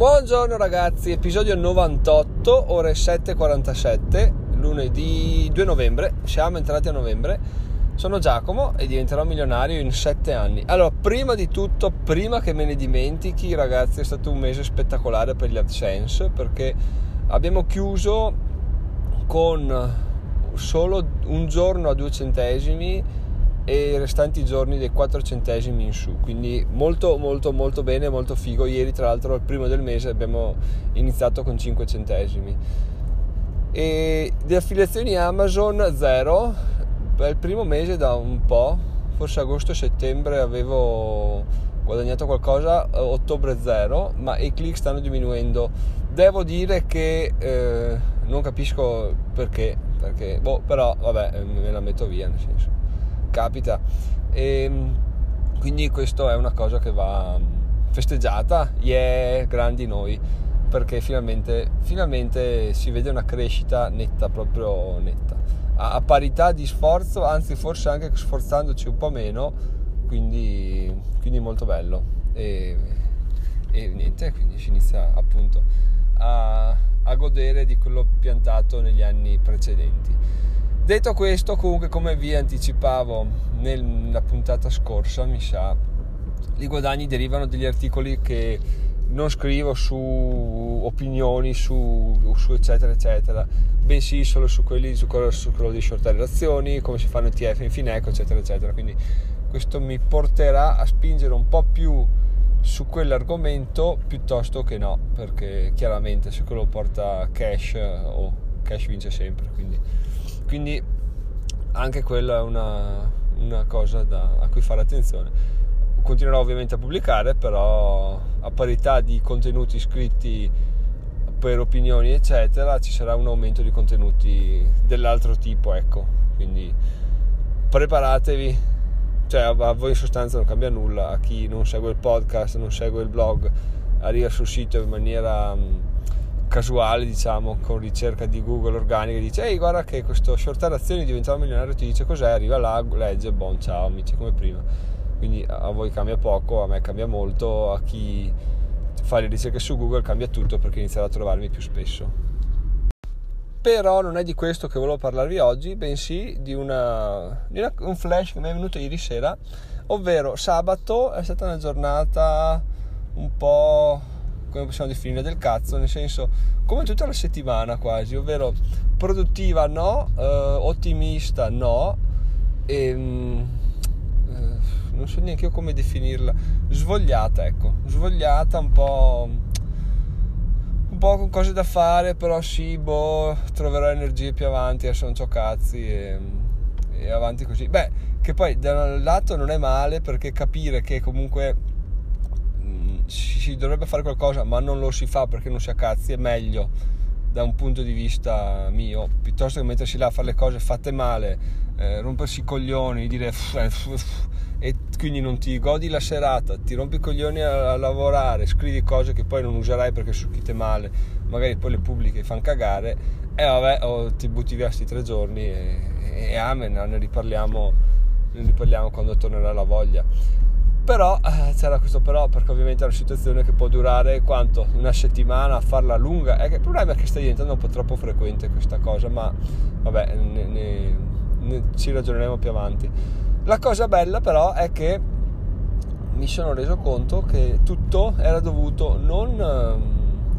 Buongiorno ragazzi, episodio 98, ore 7.47, lunedì 2 novembre, siamo entrati a novembre. Sono Giacomo e diventerò milionario in 7 anni. Allora, prima di tutto, prima che me ne dimentichi, ragazzi, è stato un mese spettacolare per gli AdSense perché abbiamo chiuso con solo un giorno a 2 centesimi e i restanti giorni dei 4 centesimi in su. Quindi molto molto molto bene molto figo. Ieri tra l'altro il primo del mese abbiamo iniziato con 5 centesimi. E di affiliazioni Amazon zero. Per il primo mese da un po' forse agosto settembre avevo guadagnato qualcosa ottobre zero ma i click stanno diminuendo. Devo dire che eh, non capisco perché perché boh però vabbè me la metto via nel senso capita. E ehm, quindi questo è una cosa che va festeggiata, yeah, grandi noi, perché finalmente, finalmente si vede una crescita netta, proprio netta. A, a, parità di sforzo, anzi forse anche sforzandoci un po' meno, quindi, quindi molto bello. E, e niente, quindi si inizia appunto a, a godere di quello piantato negli anni precedenti. Detto questo, comunque, come vi anticipavo nella puntata scorsa, mi sa, i guadagni derivano dagli articoli che non scrivo su opinioni, su, su eccetera, eccetera, bensì solo su quelli su quello, su quello di shortare azioni, come si fanno ETF in Fineco, eccetera, eccetera. Quindi questo mi porterà a spingere un po' più su quell'argomento piuttosto che no, perché chiaramente se quello porta cash o cash vince sempre. Quindi quindi anche quella è una, una cosa da, a cui fare attenzione. Continuerò ovviamente a pubblicare, però a parità di contenuti scritti per opinioni, eccetera, ci sarà un aumento di contenuti dell'altro tipo, ecco. Quindi preparatevi, cioè a voi in sostanza non cambia nulla, a chi non segue il podcast, non segue il blog, arriva sul sito in maniera casuale, diciamo, con ricerca di Google organica, dice ehi guarda che questo shortare azioni diventava milionario, ti dice cos'è, arriva là, legge, bon ciao amici come prima. Quindi a voi cambia poco, a me cambia molto, a chi fa le ricerche su Google cambia tutto perché inizierà a trovarmi più spesso. Però non è di questo che volevo parlarvi oggi, bensì di, una, di una, un flash che mi è venuto ieri sera, ovvero sabato è stata una giornata un po' come possiamo definire, del cazzo, nel senso come tutta la settimana quasi, ovvero produttiva no, eh, ottimista no, e ehm, eh, non so neanche io come definirla, svogliata ecco, svogliata un po'... Po' con cose da fare, però sì, boh, troverò energie più avanti, adesso non c'ho cazzi e, e avanti così. Beh, che poi da un lato non è male perché capire che comunque si dovrebbe fare qualcosa ma non lo si fa perché non si ha cazzi è meglio da un punto di vista mio piuttosto che mettersi là a fare le cose fatte male eh, rompersi i coglioni dire e quindi non ti godi la serata ti rompi i coglioni a, a, lavorare scrivi cose che poi non userai perché succhite male magari poi le pubbliche fanno cagare e vabbè oh, ti butti via questi tre giorni e, e amen ne riparliamo ne riparliamo quando tornerà la voglia però eh, c'era questo però perché ovviamente è una situazione che può durare quanto? Una settimana, farla lunga. E il problema è che sta diventando un po' troppo frequente questa cosa, ma vabbè, ne, ne, ne, ci ragioneremo più avanti. La cosa bella però è che mi sono reso conto che tutto era dovuto non ehm,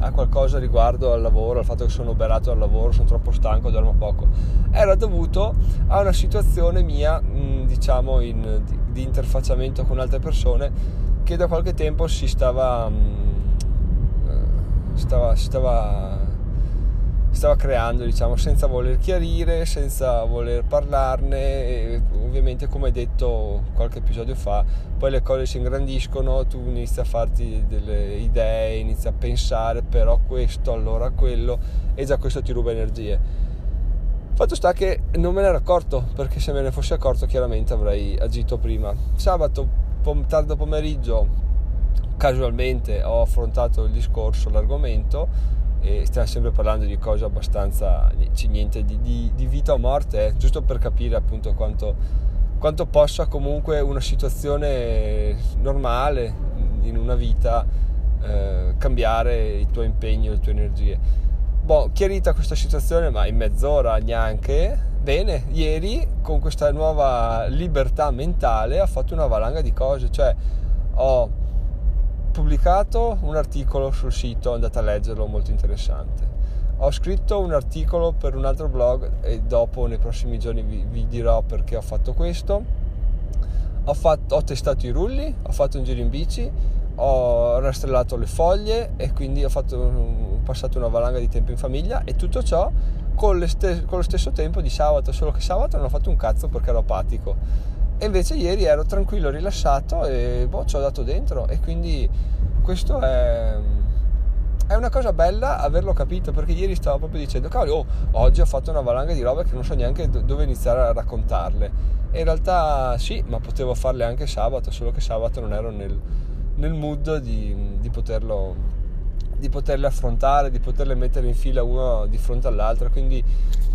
a qualcosa riguardo al lavoro, al fatto che sono oberato al lavoro, sono troppo stanco, dormo poco, era dovuto a una situazione mia, diciamo, in, di interfacciamento con altre persone che da qualche tempo si stava, mm, eh, stava, stava, stava creando, diciamo, senza voler chiarire, senza voler parlarne. E ovviamente, come detto qualche episodio fa, poi le cose si ingrandiscono, tu inizi a farti delle idee, inizi a pensare, però questo, allora quello, e già questo ti ruba energie Fatto sta che non me ne ero accorto, perché se me ne fossi accorto chiaramente avrei agito prima. Sabato, pom- tardo pomeriggio, casualmente ho affrontato il discorso, l'argomento e stiamo sempre parlando di cose abbastanza, niente di, di, di vita o morte, eh, giusto per capire appunto quanto, quanto possa comunque una situazione normale in una vita eh, cambiare il tuo impegno, le tue energie. Boh, chiarita questa situazione, ma in mezz'ora neanche. Bene, ieri con questa nuova libertà mentale ho fatto una valanga di cose, cioè ho pubblicato un articolo sul sito, andate a leggerlo, molto interessante. Ho scritto un articolo per un altro blog e dopo nei prossimi giorni vi, vi dirò perché ho fatto questo. Ho, fatto, ho testato i rulli, ho fatto un giro in bici, ho rastrellato le foglie e quindi ho, fatto, ho passato una valanga di tempo in famiglia e tutto ciò con, stes- con, lo stesso tempo di sabato, solo che sabato non ho fatto un cazzo perché ero apatico. E invece ieri ero tranquillo, rilassato e boh, ci ho dato dentro e quindi questo è, è una cosa bella averlo capito perché ieri stavo proprio dicendo cavolo, oh, oggi ho fatto una valanga di robe che non so neanche dove iniziare a raccontarle. E in realtà sì, ma potevo farle anche sabato, solo che sabato non ero nel, nel mood di, di, poterlo, di poterle affrontare, di poterle mettere in fila uno di fronte all'altra. Quindi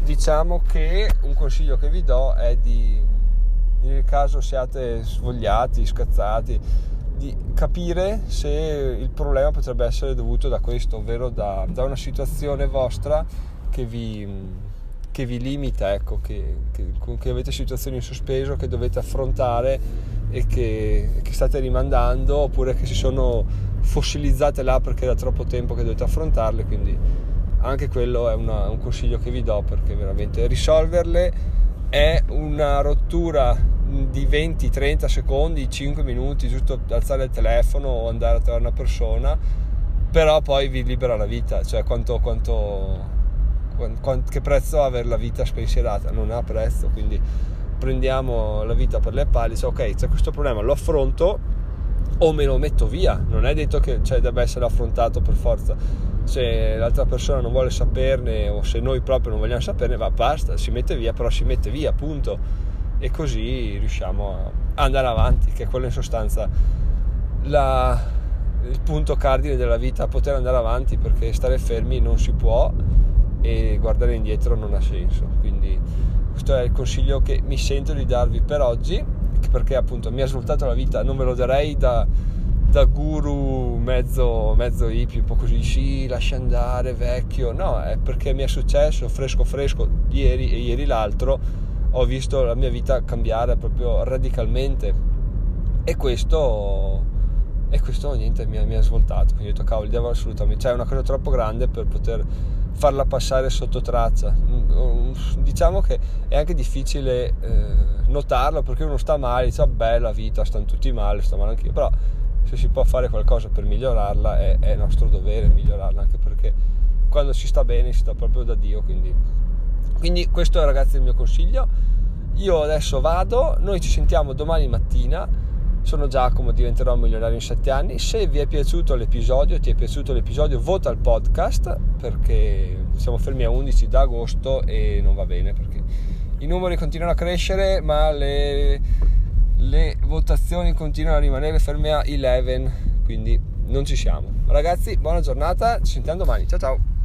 diciamo che un consiglio che vi do è di, caso siate svogliati, scazzati, di capire se il problema potrebbe essere dovuto da questo, ovvero da, da una situazione vostra che vi, che vi limita, ecco, che, che, che, avete situazioni in sospeso che dovete affrontare e che, che state rimandando oppure che si sono fossilizzate là perché era troppo tempo che dovete affrontarle, quindi anche quello è una, un consiglio che vi do perché veramente risolverle è una rottura di 20-30 secondi, 5 minuti, giusto alzare il telefono o andare a trovare una persona, però poi vi libera la vita, cioè quanto, quanto, quanto, che prezzo ha avere la vita spensierata, non ha prezzo, quindi prendiamo la vita per le palle, dice ok c'è questo problema, lo affronto o me lo metto via, non è detto che cioè, debba essere affrontato per forza, se l'altra persona non vuole saperne o se noi proprio non vogliamo saperne, va basta, si mette via, però si mette via, appunto, e così riusciamo a andare avanti, che è quello in sostanza la, il punto cardine della vita, poter andare avanti perché stare fermi non si può e guardare indietro non ha senso, quindi questo è il consiglio che mi sento di darvi per oggi perché appunto mi ha svoltato la vita non ve lo darei da, da guru mezzo, mezzo hippie un po' così sì lascia andare vecchio. No è perché mi è successo fresco fresco ieri e ieri l'altro ho visto la mia vita cambiare proprio radicalmente. E questo e questo niente mi ha, mi ha svoltato. Quindi ho detto cavolo devo assolutamente cioè è una cosa troppo grande per poter farla passare sotto traccia. Mm, diciamo che è anche difficile eh, notarlo perché uno sta male, dice vabbè la vita, stanno tutti male, sto male anch'io, però se si può fare qualcosa per migliorarla è, è nostro dovere migliorarla anche perché quando si sta bene si sta proprio da Dio, quindi, quindi questo è ragazzi il mio consiglio. Io adesso vado, noi ci sentiamo domani mattina sono Giacomo, diventerò un milionario in 7 anni. Se vi è piaciuto l'episodio, ti è piaciuto l'episodio, vota il podcast perché siamo fermi a 11 da agosto e non va bene perché i numeri continuano a crescere ma le, le votazioni continuano a rimanere ferme a 11, quindi non ci siamo. Ragazzi, buona giornata, ci sentiamo domani. Ciao ciao!